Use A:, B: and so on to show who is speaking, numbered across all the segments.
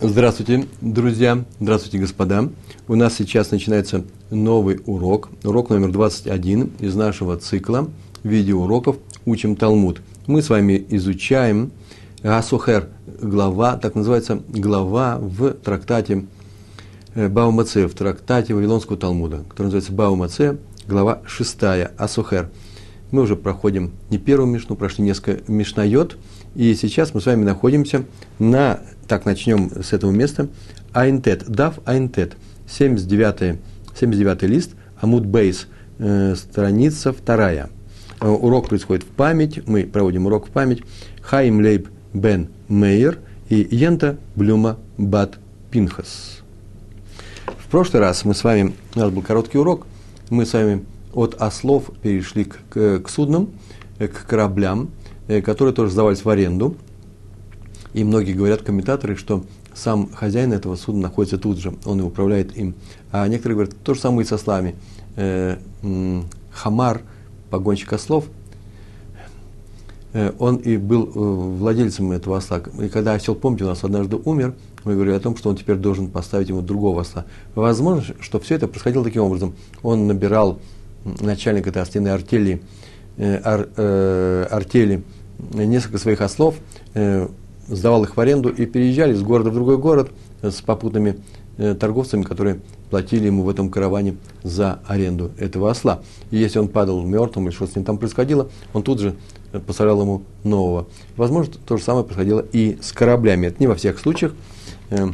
A: Здравствуйте, друзья, здравствуйте, господа. У нас сейчас начинается новый урок, урок номер 21 из нашего цикла видеоуроков «Учим Талмуд». Мы с вами изучаем Асухер, глава, так называется, глава в трактате э, Баумаце, в трактате Вавилонского Талмуда, который называется Баумаце, глава 6, Асухер. Мы уже проходим не первую мишну, прошли несколько мишнайот, и сейчас мы с вами находимся на, так начнем с этого места, Айнтет, Дав Айнтет, 79, 79 лист, Амуд Бейс, э, страница вторая. Э, урок происходит в память, мы проводим урок в память. Хаим Лейб Бен Мейер и Йента Блюма Бат Пинхас. В прошлый раз мы с вами, у нас был короткий урок, мы с вами от ослов перешли к, к, к суднам, э, к кораблям, которые тоже сдавались в аренду. И многие говорят, комментаторы, что сам хозяин этого судна находится тут же, он и управляет им. А некоторые говорят, то же самое и со слами. Э, Хамар, погонщик ослов, он и был владельцем этого осла. И когда осел, помните, у нас однажды умер, мы говорили о том, что он теперь должен поставить ему другого осла. Возможно, что все это происходило таким образом. Он набирал начальник этой остальной артели, э, ар, э, артели несколько своих ослов, э, сдавал их в аренду и переезжали из города в другой город с попутными э, торговцами, которые платили ему в этом караване за аренду этого осла. И если он падал мертвым или что с ним там происходило, он тут же поставлял ему нового. Возможно, то же самое происходило и с кораблями. Это не во всех случаях. Э,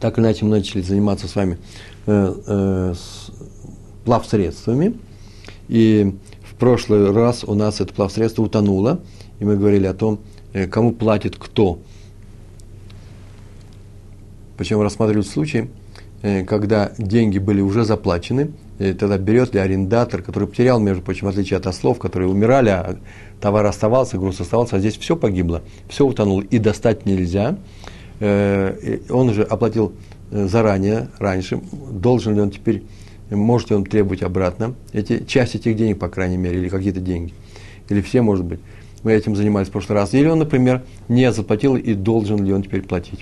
A: так или иначе мы начали заниматься с вами э, э, плавсредствами. И прошлый раз у нас это плавсредство утонуло, и мы говорили о том, э, кому платит кто. Причем рассматривали случай, э, когда деньги были уже заплачены, тогда берет ли арендатор, который потерял, между прочим, в отличие от ослов, которые умирали, а товар оставался, груз оставался, а здесь все погибло, все утонуло, и достать нельзя. Э, он уже оплатил заранее, раньше, должен ли он теперь может ли он требовать обратно эти, часть этих денег, по крайней мере, или какие-то деньги, или все, может быть. Мы этим занимались в прошлый раз. Или он, например, не заплатил и должен ли он теперь платить.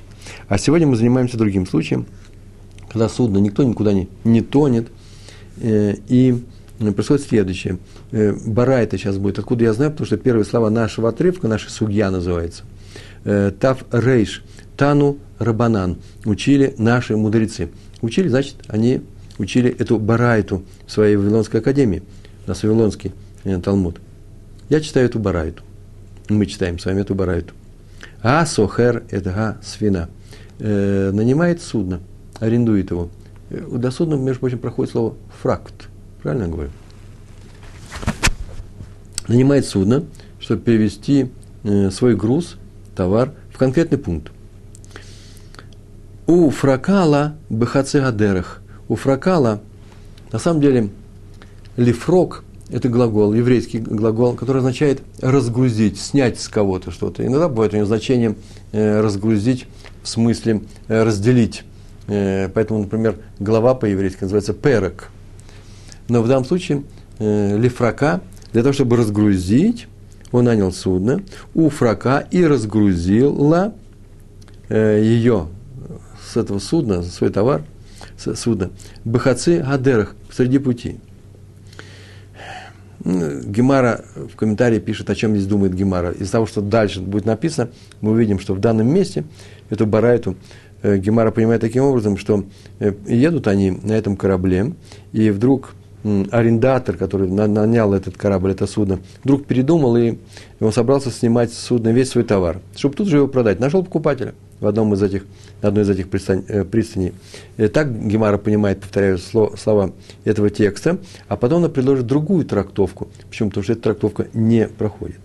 A: А сегодня мы занимаемся другим случаем, когда судно никто никуда не, не тонет, э, и происходит следующее. Э, бара это сейчас будет. Откуда я знаю? Потому что первые слова нашего отрывка, нашей судья называется. Э, Тав рейш, тану рабанан. Учили наши мудрецы. Учили, значит, они учили эту барайту в своей Вавилонской академии, на Вавилонский э, Талмуд. Я читаю эту барайту. Мы читаем с вами эту барайту. А сохер – это га свина. Э, нанимает судно, арендует его. Э, до судна, между прочим, проходит слово фракт. Правильно я говорю? Нанимает судно, чтобы перевести э, свой груз, товар в конкретный пункт. У фракала бхаце гадерах – у фракала, на самом деле, лифрок – это глагол, еврейский глагол, который означает разгрузить, снять с кого-то что-то. Иногда бывает у него значение э, разгрузить в смысле э, разделить. Э, поэтому, например, глава по-еврейски называется перек. Но в данном случае лифрака для того, чтобы разгрузить, он нанял судно у фрака и разгрузила ее с этого судна, свой товар – судна. Бахацы Гадерах, среди пути. Гемара в комментарии пишет, о чем здесь думает Гемара. Из того, что дальше будет написано, мы увидим, что в данном месте эту барайту э, Гемара понимает таким образом, что э, едут они на этом корабле, и вдруг арендатор, который нанял этот корабль, это судно, вдруг передумал, и он собрался снимать с судна весь свой товар, чтобы тут же его продать. Нашел покупателя в одном из этих, одной из этих пристань, э, пристаней. И так Гемара понимает, повторяю слова, слова этого текста, а потом она предложит другую трактовку. Почему? Потому что эта трактовка не проходит.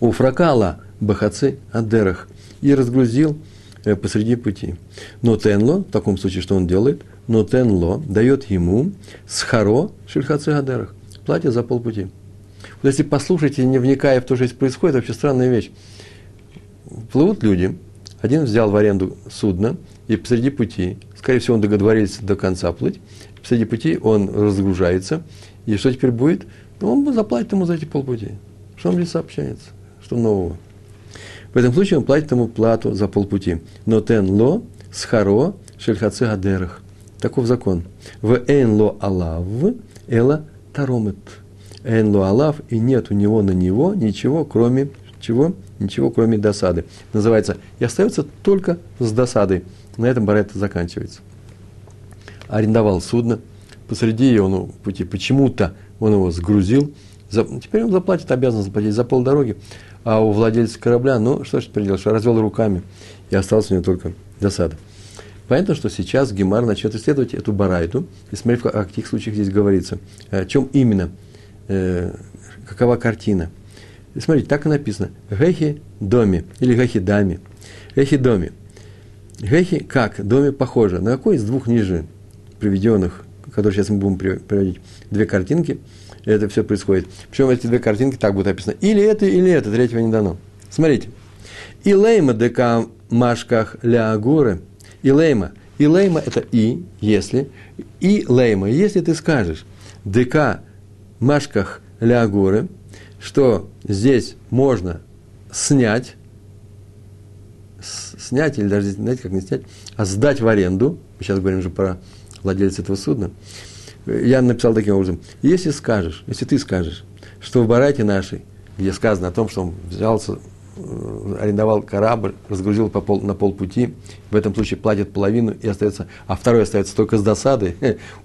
A: У фракала бахацы адерах и разгрузил э, посреди пути. Но Тенло, в таком случае, что он делает – но Тенло дает ему схаро шельхацы гадерах, платье за полпути. Вот если послушайте, не вникая в то, что здесь происходит, вообще странная вещь. Плывут люди, один взял в аренду судно, и посреди пути, скорее всего, он договорился до конца плыть, посреди пути он разгружается, и что теперь будет? Ну, он заплатит ему за эти полпути. Что он здесь сообщается? Что нового? В этом случае он платит ему плату за полпути. Но тен ло схаро шельхаце гадерах. Таков закон. В эйн ло алав эла таромет. Эйн ло алав, и нет у него на него ничего, кроме чего? Ничего, кроме досады. Называется, и остается только с досадой. На этом барет заканчивается. Арендовал судно, посреди он пути почему-то он его сгрузил, за, теперь он заплатит, обязан заплатить за полдороги, а у владельца корабля, ну, что ж теперь что развел руками, и осталось у него только досада. Понятно, что сейчас Гемар начнет исследовать эту барайту, и смотреть, о каких случаях здесь говорится, о чем именно, э, какова картина. И смотрите, так и написано. Гехи доме, или гехи дами. Гехи доме. Гехи как? Доме похоже. На какой из двух ниже приведенных, которые сейчас мы будем приводить, две картинки, это все происходит. Причем эти две картинки так будут описаны. Или это, или это, третьего не дано. Смотрите. И лейма дека машках ля агуры. И лейма. И лейма это и, если. И лейма, если ты скажешь дека машках ля агуры, что здесь можно снять, снять, или даже, знаете, как не снять, а сдать в аренду, мы сейчас говорим же про владельца этого судна, я написал таким образом, если скажешь, если ты скажешь, что в Барате нашей, где сказано о том, что он взялся, арендовал корабль, разгрузил по пол, на полпути, в этом случае платит половину и остается, а второй остается только с досадой,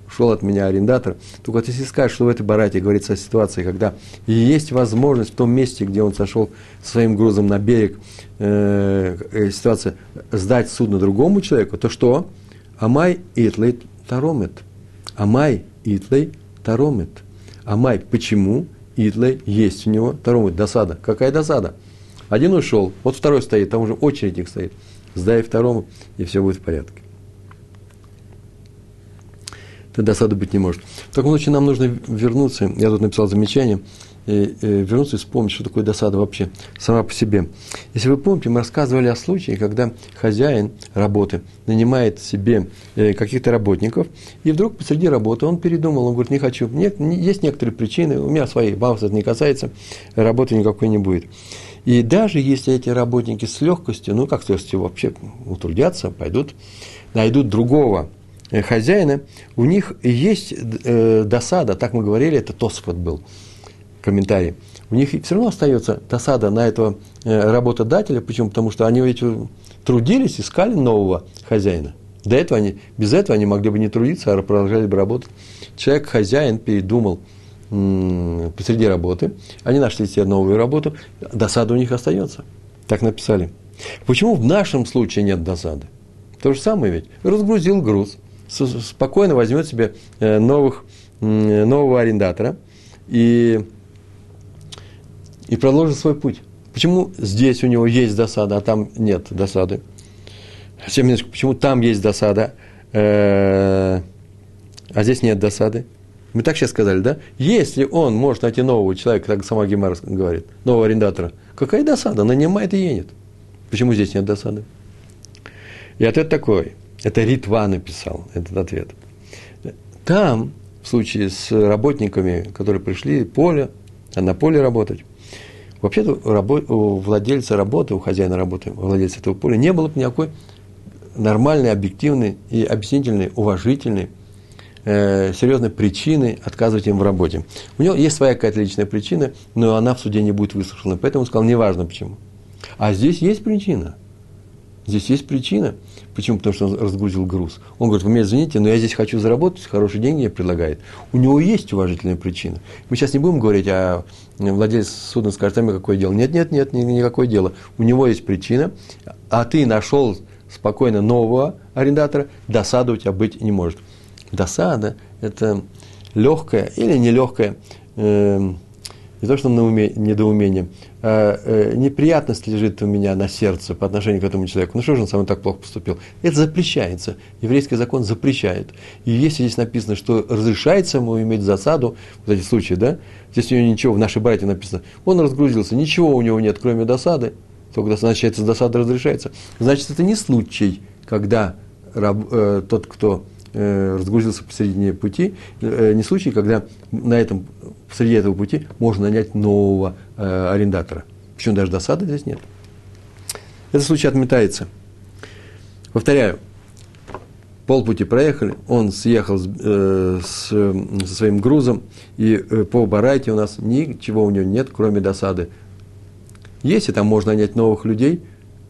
A: ушел от меня арендатор. Только вот если скажешь, что в этой барате говорится о ситуации, когда есть возможность в том месте, где он сошел своим грузом на берег, э, э, ситуация сдать судно другому человеку, то что? Амай итлейт таромет. Амай Итлей Таромет. Амай, почему Итлей есть у него Таромет? Досада. Какая досада? Один ушел, вот второй стоит, там уже очередь их стоит. Сдай второму, и все будет в порядке. Это досады быть не может. В таком случае нам нужно вернуться, я тут написал замечание – вернуться и вспомнить, что такое досада вообще сама по себе. Если вы помните, мы рассказывали о случае, когда хозяин работы нанимает себе э, каких-то работников, и вдруг посреди работы он передумал, он говорит, не хочу, нет, есть некоторые причины, у меня свои, вас это не касается, работы никакой не будет. И даже если эти работники с легкостью, ну как с легкостью вообще утрудятся, пойдут, найдут другого э, хозяина, у них есть э, досада, так мы говорили, это Тосфот был – комментарии, у них все равно остается досада на этого э, работодателя. Почему? Потому что они ведь трудились, искали нового хозяина. До этого они, без этого они могли бы не трудиться, а продолжали бы работать. Человек, хозяин, передумал посреди работы, они нашли себе новую работу, досада у них остается. Так написали. Почему в нашем случае нет досады? То же самое ведь. Разгрузил груз, спокойно возьмет себе э, новых, нового арендатора, и и продолжит свой путь. Почему здесь у него есть досада, а там нет досады? Почему там есть досада, э, а здесь нет досады? Мы так сейчас сказали, да? Если он может найти нового человека, как сама Гемара говорит, нового арендатора, какая досада? Нанимает и едет. Почему здесь нет досады? И ответ такой. Это Ритва написал этот ответ. Там, в случае с работниками, которые пришли поле, на поле работать, Вообще-то у владельца работы, у хозяина работы, у владельца этого поля не было бы никакой нормальной, объективной и объяснительной, уважительной, э, серьезной причины отказывать им в работе. У него есть своя какая-то личная причина, но она в суде не будет выслушана. Поэтому он сказал, неважно почему. А здесь есть причина. Здесь есть причина. Почему? Потому что он разгрузил груз. Он говорит, вы меня извините, но я здесь хочу заработать, хорошие деньги мне предлагает. У него есть уважительная причина. Мы сейчас не будем говорить, а владелец судна скажет, а мне какое дело. Нет, нет, нет, никакое дело. У него есть причина, а ты нашел спокойно нового арендатора, у тебя быть не может. Досада – это легкая или нелегкая э, не то, что на уме, недоумение, а э, неприятность лежит у меня на сердце по отношению к этому человеку. Ну что же он со мной так плохо поступил? Это запрещается. Еврейский закон запрещает. И если здесь написано, что разрешается ему иметь засаду, вот эти случаи, да, здесь у него ничего, в нашей братье написано, он разгрузился, ничего у него нет, кроме досады, только значит, досада разрешается. Значит, это не случай, когда раб, э, тот, кто разгрузился посередине пути, э, не случай, когда на этом среди этого пути можно нанять нового э, арендатора. Причем даже досады здесь нет. этот случай отметается. Повторяю, полпути проехали, он съехал с, э, с, со своим грузом, и э, по барайте у нас ничего у него нет, кроме досады. Если там можно нанять новых людей,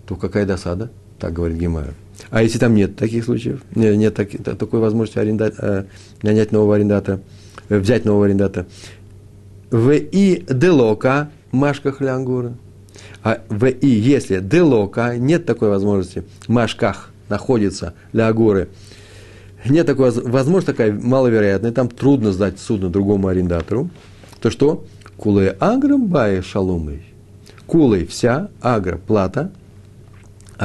A: то какая досада, так говорит Гемара. А если там нет таких случаев, нет, нет так, такой возможности аренда, э, нанять нового арендатора, э, взять нового арендатора, в и делока машка хлянгура. А в и если делока нет такой возможности, машках находится для агоры, нет такой возможности, такая маловероятная, там трудно сдать судно другому арендатору, то что? Кулы агра бая шалумой. Кулой вся, агра плата –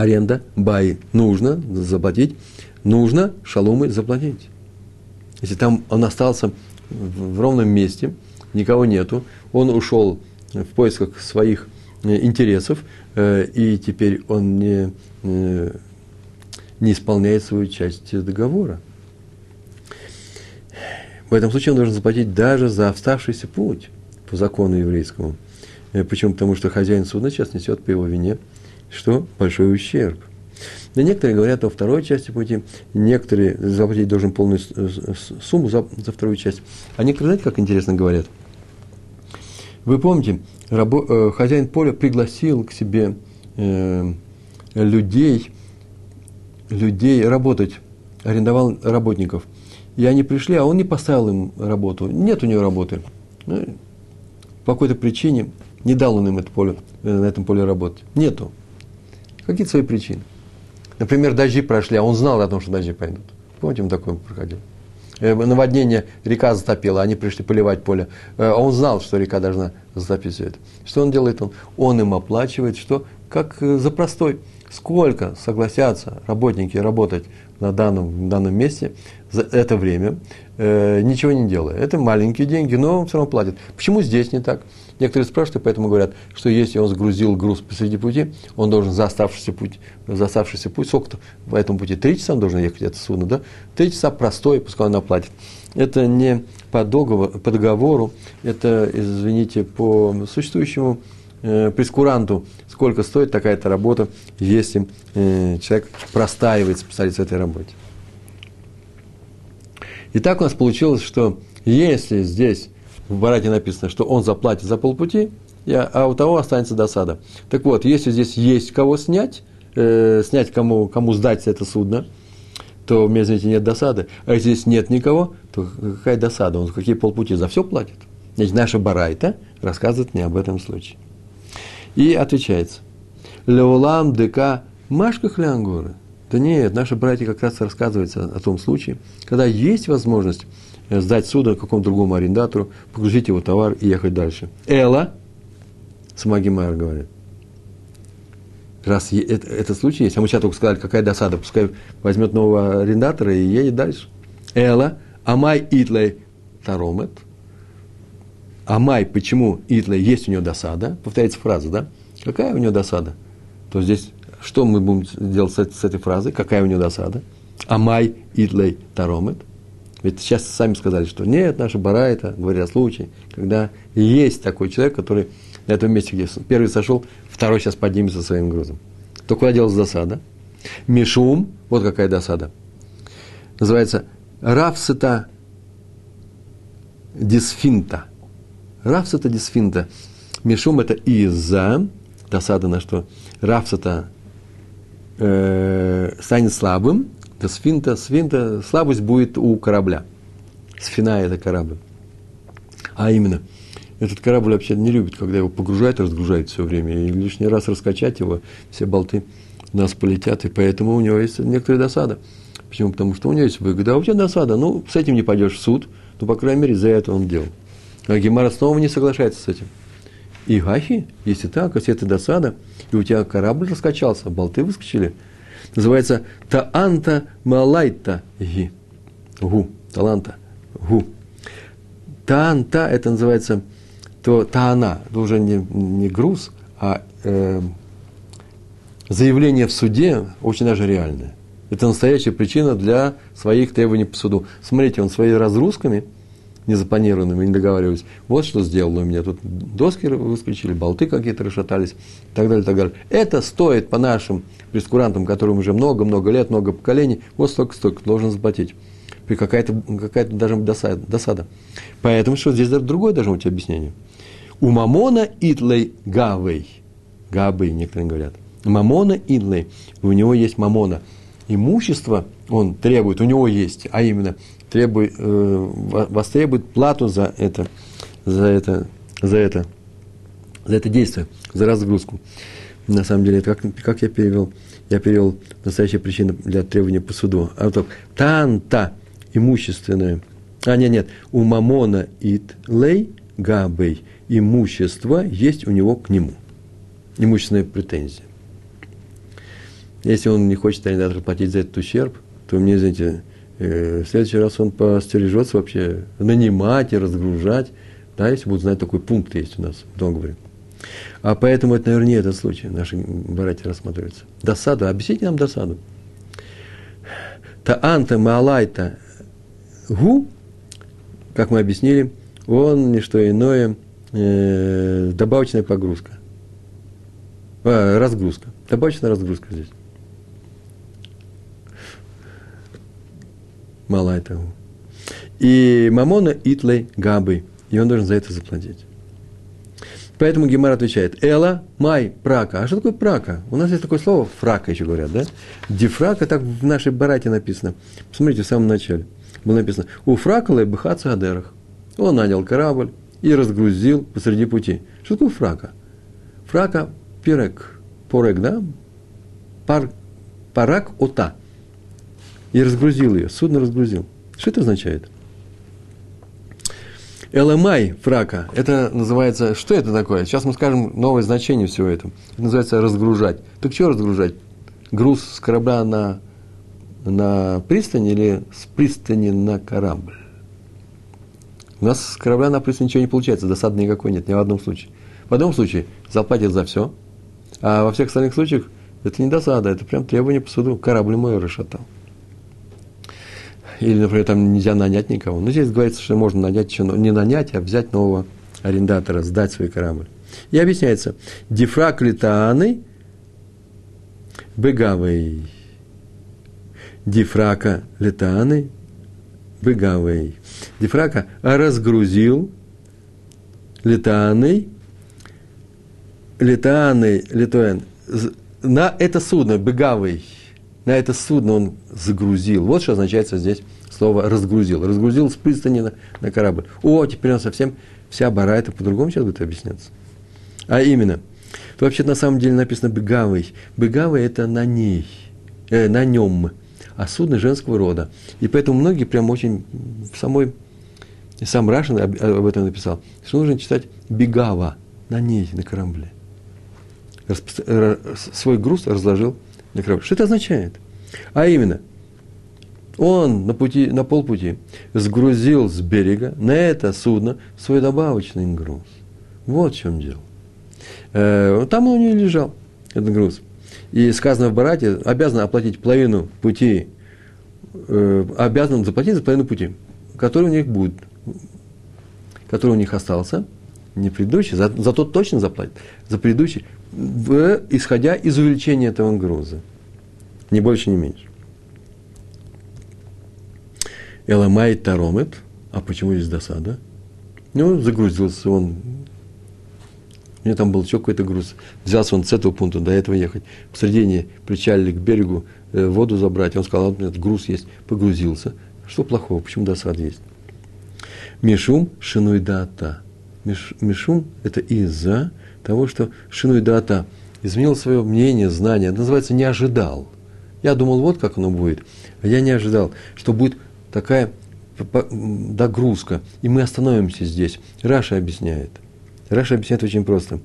A: аренда, бай, нужно заплатить, нужно шалумы заплатить. Если там он остался в ровном месте, никого нету, он ушел в поисках своих э, интересов, э, и теперь он не, э, не исполняет свою часть договора. В этом случае он должен заплатить даже за оставшийся путь по закону еврейскому. Почему? Потому что хозяин судна сейчас несет по его вине что большой ущерб. Но некоторые говорят о второй части пути, некоторые заплатить должен полную сумму за, за вторую часть. А некоторые, знаете, как интересно говорят? Вы помните, рабо, э, хозяин поля пригласил к себе э, людей, людей работать, арендовал работников. И они пришли, а он не поставил им работу. Нет у него работы. Ну, по какой-то причине не дал он им это поле, э, на этом поле работать. Нету. Какие-то свои причины. Например, дожди прошли, а он знал о том, что дожди пойдут. Помните, он такой проходил. Э, наводнение, река затопила, они пришли поливать поле. Э, а он знал, что река должна затопить все это. Что он делает? Он, он им оплачивает, что как э, за простой. Сколько согласятся работники работать на данном, данном месте за это время, э, ничего не делая. Это маленькие деньги, но он все равно платит. Почему здесь не так? Некоторые спрашивают, поэтому говорят, что если он сгрузил груз посреди пути, он должен за оставшийся путь, за оставшийся путь, сколько-то в этом пути, три часа он должен ехать, это судно, да? Три часа простой, пускай он оплатит. Это не по договору, по договору, это, извините, по существующему э, прескуранту, сколько стоит такая-то работа, если э, человек простаивается, представляете, в этой работе. И так у нас получилось, что если здесь в Барате написано, что он заплатит за полпути, а у того останется досада. Так вот, если здесь есть кого снять, э, снять кому, кому сдать это судно, то у меня, извините, нет досады. А если здесь нет никого, то какая досада? Он какие полпути за все платит? Значит, наша Барайта рассказывает мне об этом случае. И отвечается. Леолам ДК Машка Хлянгоры. Да нет, наши братья как раз рассказывается о том случае, когда есть возможность сдать судно какому-то другому арендатору, погрузить его товар и ехать дальше. Эла, Самаги Майер говорит, раз это, этот случай есть, а мы сейчас только сказали, какая досада, пускай возьмет нового арендатора и едет дальше. Эла, Амай Итлей Таромет. Амай, почему Итлей есть у него досада? Повторяется фраза, да? Какая у него досада? То здесь, что мы будем делать с, с этой фразой? Какая у него досада? Амай Итлей Таромет. Ведь сейчас сами сказали, что нет, наша бара это, говоря о случае, когда есть такой человек, который на этом месте, где первый сошел, второй сейчас поднимется своим грузом. То куда делась досада? Мишум, вот какая досада. Называется Рафсета дисфинта. Рафсета дисфинта. Мишум это из-за, досада на что? Рафсета э, станет слабым, это сфинта, сфинта, слабость будет у корабля. Сфина – это корабль. А именно, этот корабль вообще не любит, когда его погружают, разгружают все время. И лишний раз раскачать его, все болты нас полетят. И поэтому у него есть некоторая досада. Почему? Потому что у него есть выгода. А тебя досада. Ну, с этим не пойдешь в суд. Ну, по крайней мере, за это он делал. А Гемара снова не соглашается с этим. И гахи, если так, если это досада, и у тебя корабль раскачался, болты выскочили – называется Таанта Малайта Ги. Гу. Таланта. Гу. Таанта, это называется то таана, это уже не, не груз, а э, заявление в суде очень даже реальное. Это настоящая причина для своих требований по суду. Смотрите, он своими разгрузками незапланированными, не договаривались. Вот что сделало у меня. Тут доски выскочили, болты какие-то расшатались, и так далее, и так далее. Это стоит по нашим прескурантам, которым уже много-много лет, много поколений, вот столько-столько должен заплатить. При какая-то, какая-то даже досада, досада. Поэтому что здесь другое должно быть объяснение. У мамона итлей гавей. Габы, некоторые говорят. Мамона итлей. У него есть мамона. Имущество он требует, у него есть, а именно требует, э, востребует плату за это, за это, за это, за это действие, за разгрузку. На самом деле, это как, как я перевел? Я перевел настоящая причина для требования по суду. А вот танта имущественное. А, нет, нет. У мамона ит лей габей. Имущество есть у него к нему. Имущественная претензия. Если он не хочет арендатору платить за этот ущерб, то мне, извините, в следующий раз он постережется вообще нанимать и разгружать, да, если будут знать, такой пункт есть у нас в договоре. А поэтому это, наверное, не этот случай, наши братья рассматриваются. Досаду, объясните нам досаду. Таанта маалайта гу, как мы объяснили, он не что иное, э, добавочная погрузка. А, разгрузка. Добавочная разгрузка здесь. Малайта гу. И мамона итлей габы. И он должен за это заплатить. Поэтому Гемар отвечает, Эла, май, прака. А что такое прака? У нас есть такое слово, фрака еще говорят, да? Дифрака, так в нашей барате написано. Посмотрите, в самом начале. Было написано, у фрака лайбыхаца адерах. Он нанял корабль и разгрузил посреди пути. Что такое фрака? Фрака пирек. Порек, да? Пар, парак ота. И разгрузил ее, судно разгрузил. Что это означает? ЛМАЙ фрака, это называется, что это такое? Сейчас мы скажем новое значение всего этого. Это называется разгружать. Так что разгружать? Груз с корабля на, на пристань или с пристани на корабль? У нас с корабля на пристань ничего не получается, досады никакой нет, ни в одном случае. В одном случае заплатят за все, а во всех остальных случаях это не досада, это прям требование по суду. Корабль мой расшатал или, например, там нельзя нанять никого. Но здесь говорится, что можно нанять не нанять, а взять нового арендатора, сдать свой корабль. И объясняется, дифрак литааны бегавей. Дифрака литааны бегавей. Дифрака разгрузил литааны, литааны, литуэн, на это судно, бегавый, на это судно он загрузил. Вот что означает здесь слово «разгрузил». Разгрузил с пристани на, на корабль. О, теперь он совсем вся бара, это по-другому сейчас будет объясняться. А именно, вообще на самом деле написано «бегавый». «Бегавый» – это на ней, э, на нем, а судно женского рода. И поэтому многие прям очень в самой, сам Рашин об, об этом написал, что нужно читать «бегава» на ней, на корабле. Распро... Свой груз разложил на корабль. Что это означает? А именно, он на, пути, на полпути сгрузил с берега на это судно свой добавочный груз. Вот в чем дело. Э, там он нее лежал, этот груз. И сказано в Барате, обязан оплатить половину пути, э, обязан заплатить за половину пути, который у них будет, который у них остался, не предыдущий, за, за тот точно заплатит, за предыдущий, в, исходя из увеличения этого груза. Ни больше, ни меньше. Эламай таромет. А почему здесь досада? Ну, загрузился он. У него там был еще какой-то груз. Взялся он с этого пункта до этого ехать. Посредине причалили к берегу э, воду забрать. Он сказал, вот этот груз есть. Погрузился. Что плохого? Почему досада есть? משום שינוי דעתא. משום – это из-за того, что שינוי דעתא изменил свое мнение, знание. Это называется «не ожидал». Я думал, вот как оно будет. А я не ожидал, что будет такая догрузка, и мы остановимся здесь. Раши объясняет. Раши объясняет очень просто.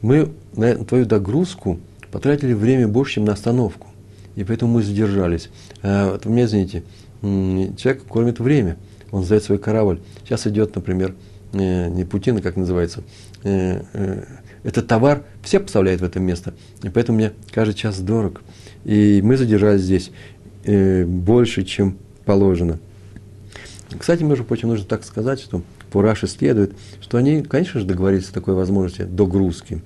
A: Мы на твою догрузку потратили время больше, чем на остановку. И поэтому мы задержались. А, вот, мне, извините, человек кормит время. Он сдает свой корабль. Сейчас идет, например, э, не Путина, как называется, э, э, этот товар все поставляют в это место. И поэтому мне каждый час дорог. И мы задержались здесь больше, чем положено. Кстати, между прочим, нужно так сказать, что по Раши следует, что они, конечно же, договорились о такой возможности догрузки.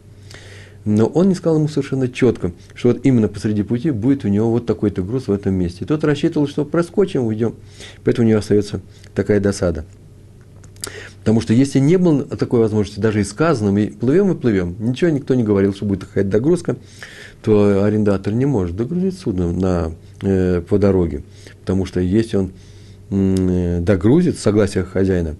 A: Но он не сказал ему совершенно четко, что вот именно посреди пути будет у него вот такой-то груз в этом месте. И тот рассчитывал, что проскочим, уйдем. Поэтому у него остается такая досада. Потому что если не было такой возможности, даже и сказанным, и плывем и плывем, ничего никто не говорил, что будет какая-то догрузка, то арендатор не может догрузить судно на, э, по дороге. Потому что если он э, догрузит согласие хозяина,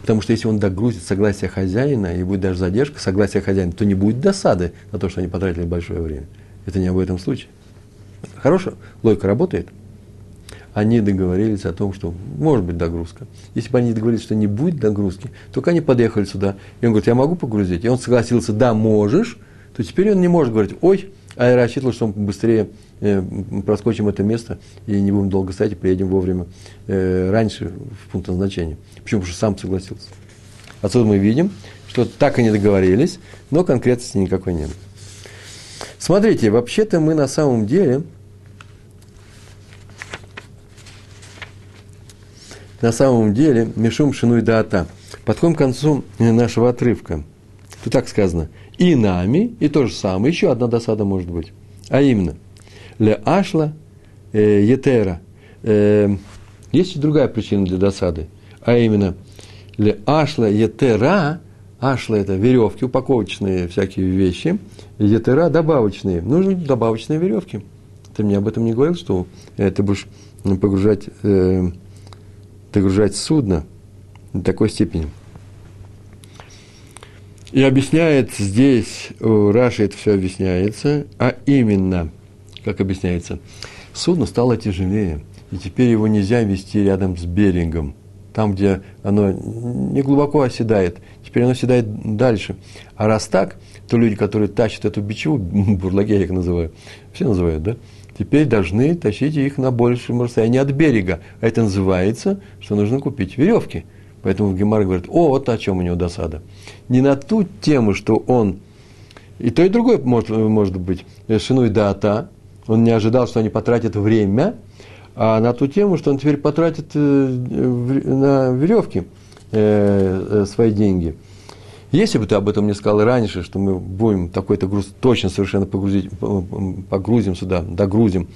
A: потому что если он догрузит согласие хозяина, и будет даже задержка согласия хозяина, то не будет досады на то, что они потратили большое время. Это не об этом случае. Хорошо, логика работает они договорились о том, что может быть догрузка. Если бы они договорились, что не будет догрузки, только они подъехали сюда, и он говорит, я могу погрузить? И он согласился, да, можешь, то теперь он не может говорить, ой, а я рассчитывал, что мы быстрее э, проскочим это место и не будем долго стоять и приедем вовремя э, раньше в пункт назначения. Почему? Потому что сам согласился. Отсюда мы видим, что так они договорились, но конкретности никакой не было. Смотрите, вообще-то мы на самом деле – на самом деле Мишум Шинуй Даата. Подходим к концу нашего отрывка. Тут так сказано. И нами, и то же самое, еще одна досада может быть. А именно, ле ашла э, етера. Э, есть и другая причина для досады. А именно, ле ашла етера, ашла это веревки, упаковочные всякие вещи, етера добавочные. Нужны добавочные веревки. Ты мне об этом не говорил, что э, ты будешь погружать э, догружать судно до такой степени. И объясняет здесь, у Раши это все объясняется, а именно, как объясняется, судно стало тяжелее, и теперь его нельзя вести рядом с берегом, там, где оно не глубоко оседает, теперь оно оседает дальше. А раз так, то люди, которые тащат эту бичеву, бурлаги я их называю, все называют, да, теперь должны тащить их на большем расстоянии от берега. Это называется, что нужно купить веревки. Поэтому Гемар говорит, о, вот о чем у него досада. Не на ту тему, что он, и то, и другое может, может быть, шинуй дата, он не ожидал, что они потратят время, а на ту тему, что он теперь потратит э, на веревки э, э, свои деньги – если бы ты об этом мне сказал раньше, что мы будем такой-то груз точно совершенно погрузить, погрузим сюда, догрузим,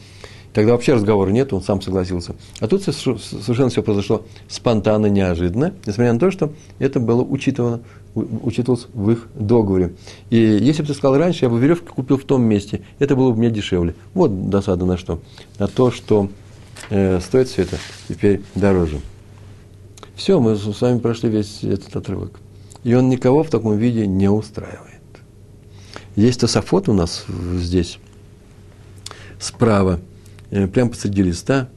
A: тогда вообще разговора нет, он сам согласился. А тут совершенно все произошло спонтанно, неожиданно, несмотря на то, что это было учитывано, учитывалось в их договоре. И если бы ты сказал раньше, я бы веревки купил в том месте, это было бы мне дешевле. Вот досада на что? На то, что э, стоит все это теперь дороже. Все, мы с вами прошли весь этот отрывок. И он никого в таком виде не устраивает. Есть тософот у нас здесь, справа, э, прямо посреди листа,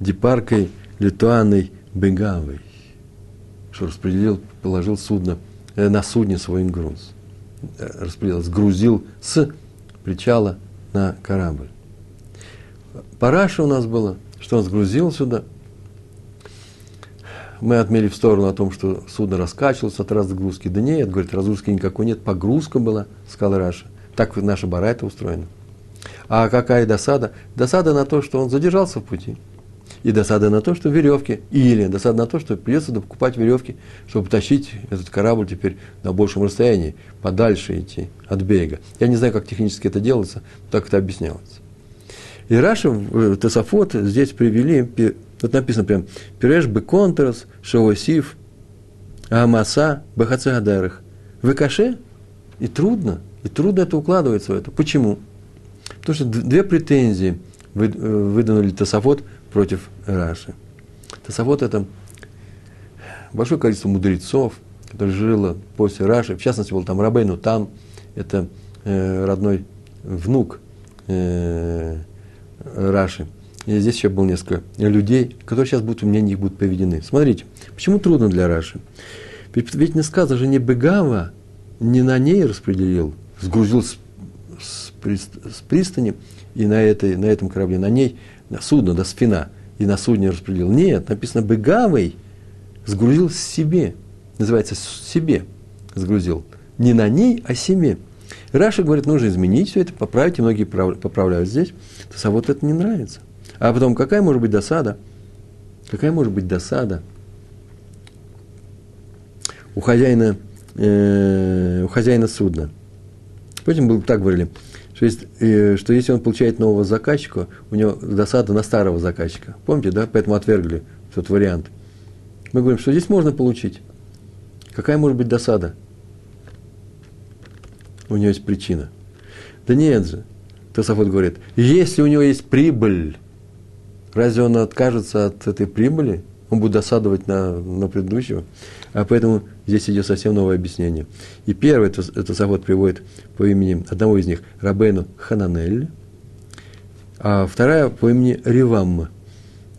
A: депаркой Литуаной Бегавой, что распределил, положил судно, э, на судне свой груз. Э, распределил, сгрузил с причала на корабль. Параша у нас было, что он сгрузил сюда – мы отмели в сторону о том, что судно раскачивалось от разгрузки. Да нет, говорит, разгрузки никакой нет, погрузка была, сказал Раша. Так наша барайта устроена. А какая досада? Досада на то, что он задержался в пути. И досада на то, что веревки, или досада на то, что придется покупать веревки, чтобы тащить этот корабль теперь на большем расстоянии, подальше идти от берега. Я не знаю, как технически это делается, так это объяснялось. И Раша, э, Тесофот здесь привели Тут написано прям, пиреш беконтрас, шоосив, амаса, бахацагадарах. Вы каше, и трудно, и трудно это укладывается в это. Почему? Потому что две претензии э, выдвинули Тософот против Раши. Тософот – это большое количество мудрецов, которые жило после Раши. В частности, был там Рабейну там, это э, родной внук э, Раши – и здесь еще было несколько людей, которые сейчас будут, у меня них будут поведены. Смотрите, почему трудно для Раши? Ведь, ведь не сказано же, не Бегава, не на ней распределил, сгрузил с, с, с пристани и на, этой, на этом корабле, на ней, на судно, до спина, и на судне распределил. Нет, написано Бегавой сгрузил себе, называется себе сгрузил. Не на ней, а себе. Раша говорит, нужно изменить все это, поправить, и многие поправляют здесь. А вот это не нравится. А потом, какая может быть досада? Какая может быть досада у хозяина, э, у хозяина судна. Потом мы так говорили, что, есть, э, что если он получает нового заказчика, у него досада на старого заказчика. Помните, да? Поэтому отвергли тот вариант. Мы говорим, что здесь можно получить. Какая может быть досада? У него есть причина. Да нет же. Тософот говорит, если у него есть прибыль, разве он откажется от этой прибыли? Он будет досадовать на, на предыдущего. А поэтому здесь идет совсем новое объяснение. И первый это, это Савод приводит по имени одного из них, Рабену Хананель, а вторая по имени Ривамма,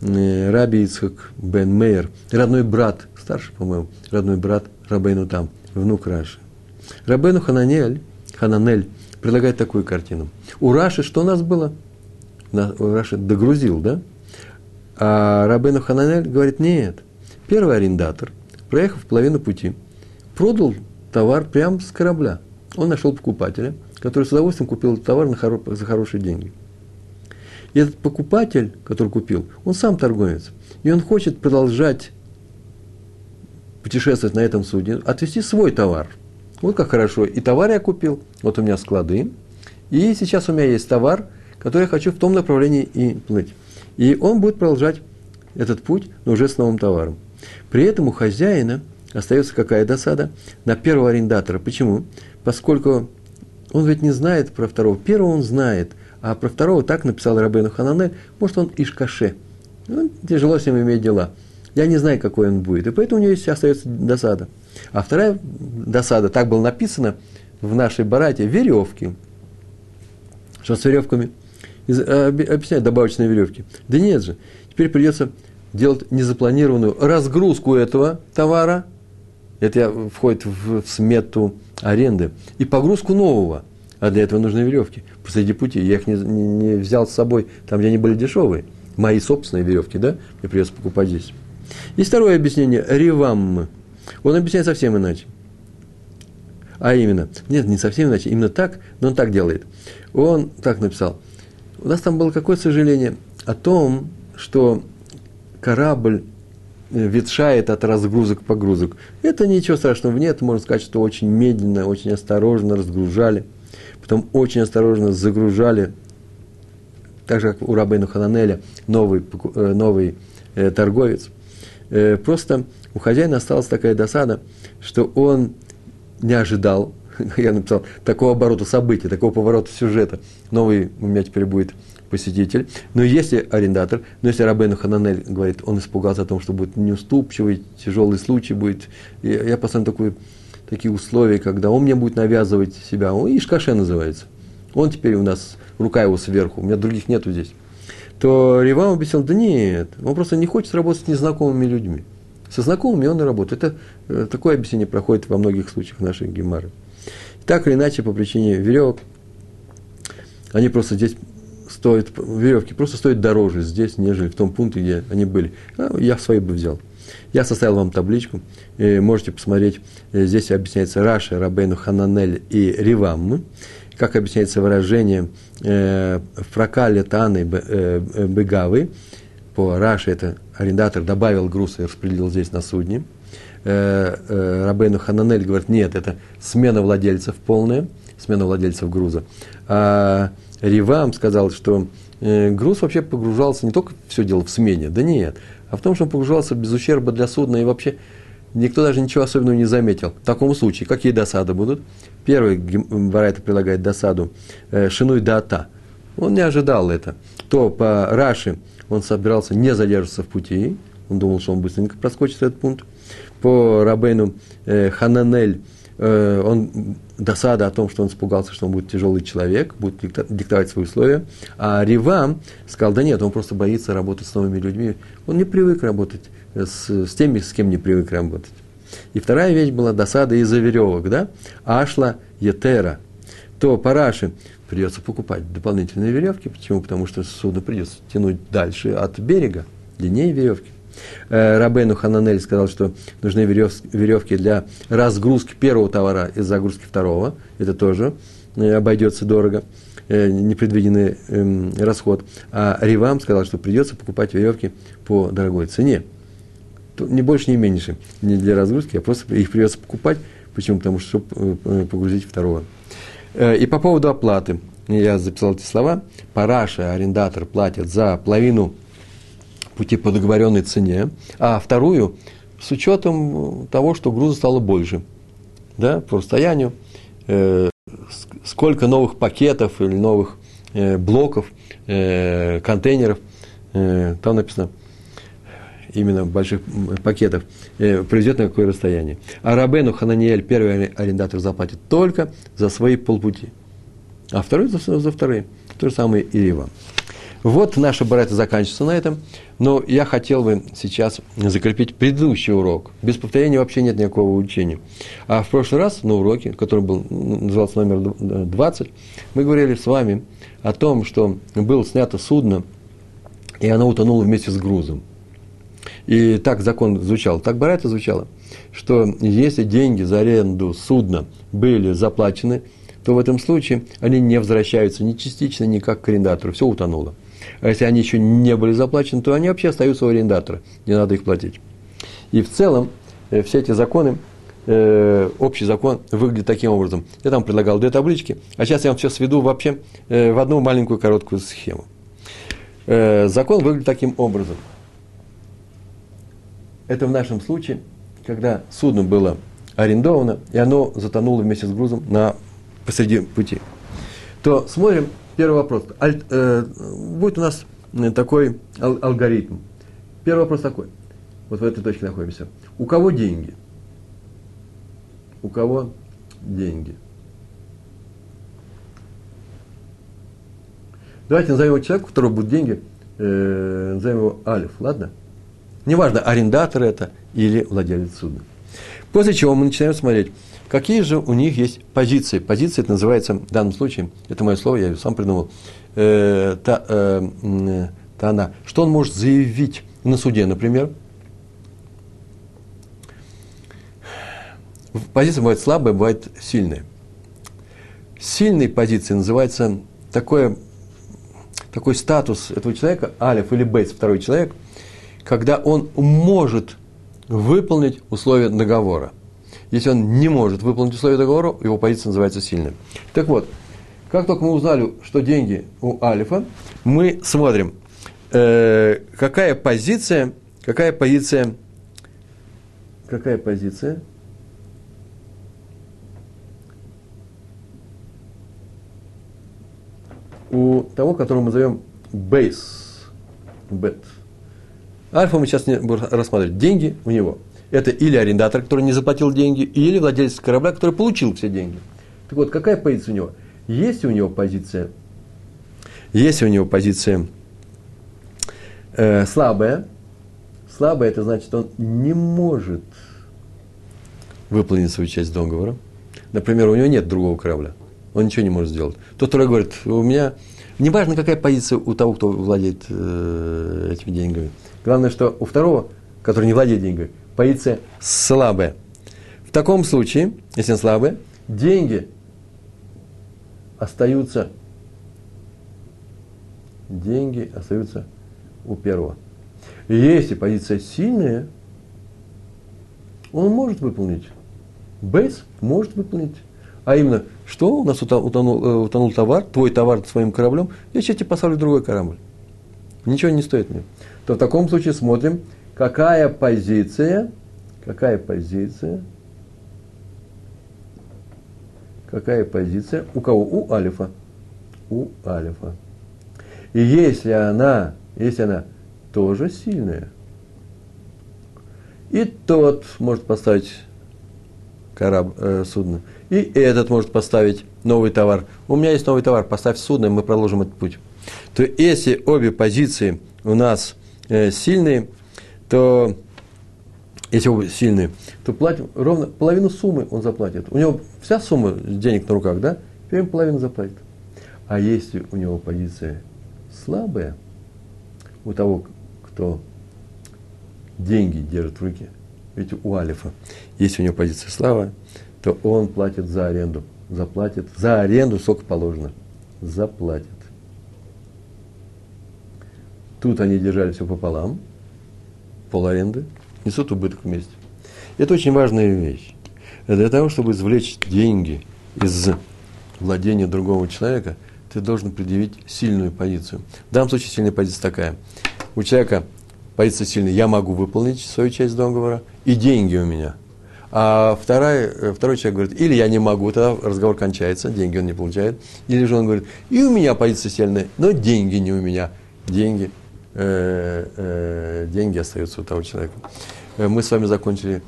A: э, Раби Ицхак Бен Мейер, родной брат, старший, по-моему, родной брат Рабейну там, внук Раши. Рабену Хананель, Хананель предлагает такую картину. У Раши что у нас было? У Раши догрузил, да? А Рабену Хананель говорит, нет. Первый арендатор, проехав половину пути, продал товар прямо с корабля. Он нашел покупателя, который с удовольствием купил товар на хоро- за хорошие деньги. И этот покупатель, который купил, он сам торговец. И он хочет продолжать путешествовать на этом судне, отвезти свой товар. Вот как хорошо. И товар я купил, вот у меня склады, и сейчас у меня есть товар, который я хочу в том направлении и плыть. И он будет продолжать этот путь, но уже с новым товаром. При этом у хозяина остается какая досада? На первого арендатора. Почему? Поскольку он ведь не знает про второго. Первого он знает, а про второго так написал Рабейну Ханане, может, он Ишкаше. Ну, тяжело с ним иметь дела. Я не знаю, какой он будет. И поэтому у него есть остается досада. А вторая досада, так было написано в нашей барате, веревки. Что с веревками – Э, объяснять добавочные веревки. Да нет же, теперь придется делать незапланированную разгрузку этого товара, это входит в, смету аренды, и погрузку нового. А для этого нужны веревки. Посреди пути я их не, не, не взял с собой, там, где они были дешевые. Мои собственные веревки, да, мне придется покупать здесь. И второе объяснение – ревам. Он объясняет совсем иначе. А именно, нет, не совсем иначе, именно так, но он так делает. Он так написал – у нас там было какое сожаление о том, что корабль э, ветшает от разгрузок погрузок. Это ничего страшного нет, можно сказать, что очень медленно, очень осторожно разгружали, потом очень осторожно загружали, так же, как у Рабейну Хананеля, новый, э, новый э, торговец. Э, просто у хозяина осталась такая досада, что он не ожидал, я написал, такого оборота событий, такого поворота сюжета. Новый у меня теперь будет посетитель. Но если арендатор, но если Рабену Хананель говорит, он испугался о том, что будет неуступчивый, тяжелый случай будет, я, я поставлю такой, такие условия, когда он мне будет навязывать себя, он Ишкаше называется. Он теперь у нас, рука его сверху, у меня других нету здесь. То Ривам объяснил, да нет, он просто не хочет работать с незнакомыми людьми. Со знакомыми он и работает. Это э, такое объяснение проходит во многих случаях нашей гемары. Так или иначе, по причине веревок, они просто здесь стоят, веревки просто стоят дороже здесь, нежели в том пункте, где они были. А я свои бы взял. Я составил вам табличку, можете посмотреть, э, здесь объясняется Раша, Рабейну Хананель и Ривам, как объясняется выражение э, фракале Таны э, Бегавы, по Раше это арендатор добавил груз и распределил здесь на судне – э, э, Рабейну Хананель говорит, нет, это смена владельцев полная, смена владельцев груза. А Ривам сказал, что э, груз вообще погружался не только все дело в смене, да нет, а в том, что он погружался без ущерба для судна и вообще никто даже ничего особенного не заметил. В таком случае, какие досады будут? Первый Барайта прилагает досаду э, Шинуй Дата. Он не ожидал это. То по Раши он собирался не задерживаться в пути, он думал, что он быстренько проскочит этот пункт по Рабейну э, Хананель, э, он досада о том, что он испугался, что он будет тяжелый человек, будет диктовать свои условия. А Рива сказал, да нет, он просто боится работать с новыми людьми. Он не привык работать с, с теми, с кем не привык работать. И вторая вещь была досада из-за веревок, да? Ашла Етера. То по Раши придется покупать дополнительные веревки. Почему? Потому что судно придется тянуть дальше от берега, длиннее веревки. Э, Рабену Хананель сказал, что нужны веревки для разгрузки первого товара и загрузки второго. Это тоже э, обойдется дорого, э, непредвиденный эм, расход. А Ривам сказал, что придется покупать веревки по дорогой цене. не больше, не меньше. Не для разгрузки, а просто их придется покупать. Почему? Потому что, чтобы погрузить второго. И по поводу оплаты. Я записал эти слова. Параша, арендатор, платит за половину пути по договоренной цене, а вторую с учетом того, что груза стало больше. Да, по расстоянию. Э, сколько новых пакетов или новых э, блоков, э, контейнеров, э, там написано именно больших пакетов, э, привезет на какое расстояние. А Рабену Хананиэль, первый арендатор, заплатит только за свои полпути, а второй за, за вторые. То же самое и Рива. Вот наша барайта заканчивается на этом, но я хотел бы сейчас закрепить предыдущий урок. Без повторения вообще нет никакого учения. А в прошлый раз на уроке, который был, назывался номер 20, мы говорили с вами о том, что было снято судно, и оно утонуло вместе с грузом. И так закон звучал, так барайта звучало, что если деньги за аренду судна были заплачены, то в этом случае они не возвращаются ни частично, ни как к арендатору, все утонуло. А если они еще не были заплачены, то они вообще остаются у арендатора, не надо их платить. И в целом э, все эти законы, э, общий закон выглядит таким образом. Я там предлагал две таблички, а сейчас я вам все сведу вообще э, в одну маленькую короткую схему. Закон выглядит таким образом. Это в нашем случае, когда судно было арендовано, и оно затонуло вместе с грузом на, посреди пути. То смотрим, Первый вопрос. Аль, э, будет у нас э, такой ал- алгоритм. Первый вопрос такой. Вот в этой точке находимся. У кого деньги? У кого деньги? Давайте назовем его человека, у которого будут деньги, э, назовем его Алиф, ладно? Неважно, арендатор это или владелец судна. После чего мы начинаем смотреть, Какие же у них есть позиции? Позиция это называется, в данном случае, это мое слово, я ее сам придумал, э, та, э, та она. Что он может заявить на суде, например? Позиция бывает слабая, бывает сильная. Сильной позицией называется такое, такой статус этого человека, алиф или бейт, второй человек, когда он может выполнить условия договора – если он не может выполнить условия договора, его позиция называется сильной. Так вот, как только мы узнали, что деньги у Алифа, мы смотрим, э, какая позиция, какая позиция, какая позиция у того, которого мы зовем base, bet. Альфа мы сейчас не будем рассматривать. Деньги у него – это или арендатор, который не заплатил деньги, или владелец корабля, который получил все деньги. Так вот, какая позиция у него? Есть у него позиция, есть у него позиция э, слабая. Слабая, это значит, он не может выполнить свою часть договора. Например, у него нет другого корабля. Он ничего не может сделать. Тот, который говорит, у меня... Неважно, какая позиция у того, кто владеет э, этими деньгами. Главное, что у второго, который не владеет деньгами, позиция слабая. В таком случае, если он слабый, деньги остаются, деньги остаются у первого. Если позиция сильная, он может выполнить. Бейс может выполнить. А именно, что у нас утонул, э, утонул товар, твой товар своим кораблем, я сейчас тебе поставлю другой корабль. Ничего не стоит мне. То в таком случае смотрим, какая позиция, какая позиция, какая позиция у кого? У алифа. У алифа. И если она, если она тоже сильная, и тот может поставить корабль, э, судно, и этот может поставить новый товар. У меня есть новый товар, поставь судно, и мы продолжим этот путь. То если обе позиции у нас э, сильные, то если оба сильные, то платим ровно половину суммы он заплатит. У него вся сумма денег на руках, да? И он половину заплатит. А если у него позиция слабая, у того, кто деньги держит в руке, ведь у Алифа, если у него позиция слабая, то он платит за аренду. Заплатит за аренду, сколько положено. Заплатит. Тут они держали все пополам, пол аренды, несут убыток вместе. Это очень важная вещь. Для того, чтобы извлечь деньги из владения другого человека, ты должен предъявить сильную позицию. В данном случае сильная позиция такая. У человека позиция сильная, я могу выполнить свою часть договора, и деньги у меня. А вторая, э, второй человек говорит, или я не могу, тогда разговор кончается, деньги он не получает. Или же он говорит, и у меня позиция сильная, но деньги не у меня. Деньги, э, э, деньги остаются у того человека. Э, мы с вами закончили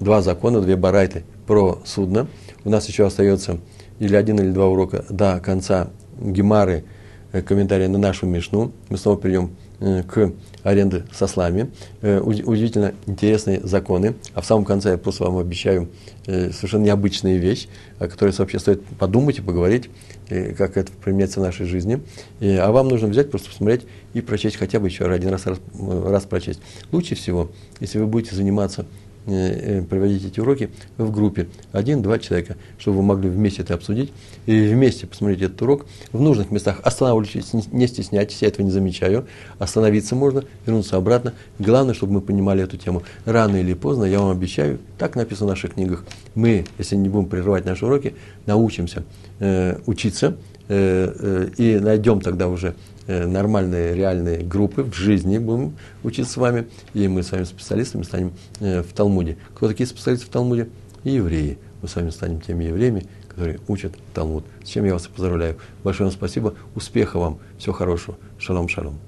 A: два закона, две барайты про судно. У нас еще остается или один, или два урока до конца Гемары, комментария на нашу Мишну. Мы снова перейдем к аренде со слами. Э, удивительно интересные законы. А в самом конце я просто вам обещаю совершенно необычную вещь, о которой вообще стоит подумать и поговорить, как это применяется в нашей жизни. А вам нужно взять, просто посмотреть и прочесть хотя бы еще один раз, раз, раз прочесть. Лучше всего, если вы будете заниматься Э, э, проводить эти уроки в группе, один-два человека, чтобы вы могли вместе это обсудить и вместе посмотреть этот урок в нужных местах. Останавливайтесь, не стесняйтесь, я этого не замечаю. Остановиться можно, вернуться обратно. Главное, чтобы мы понимали эту тему. Рано или поздно, я вам обещаю, так написано в наших книгах, мы, если не будем прерывать наши уроки, научимся э, учиться э, э, и найдем тогда уже Э, нормальные, реальные группы в жизни будем учиться с вами, и мы с вами специалистами станем э, в Талмуде. Кто такие специалисты в Талмуде? Евреи. Мы с вами станем теми евреями, которые учат Талмуд. С чем я вас поздравляю. Большое вам спасибо. Успеха вам. Всего хорошего. Шалом, шалом.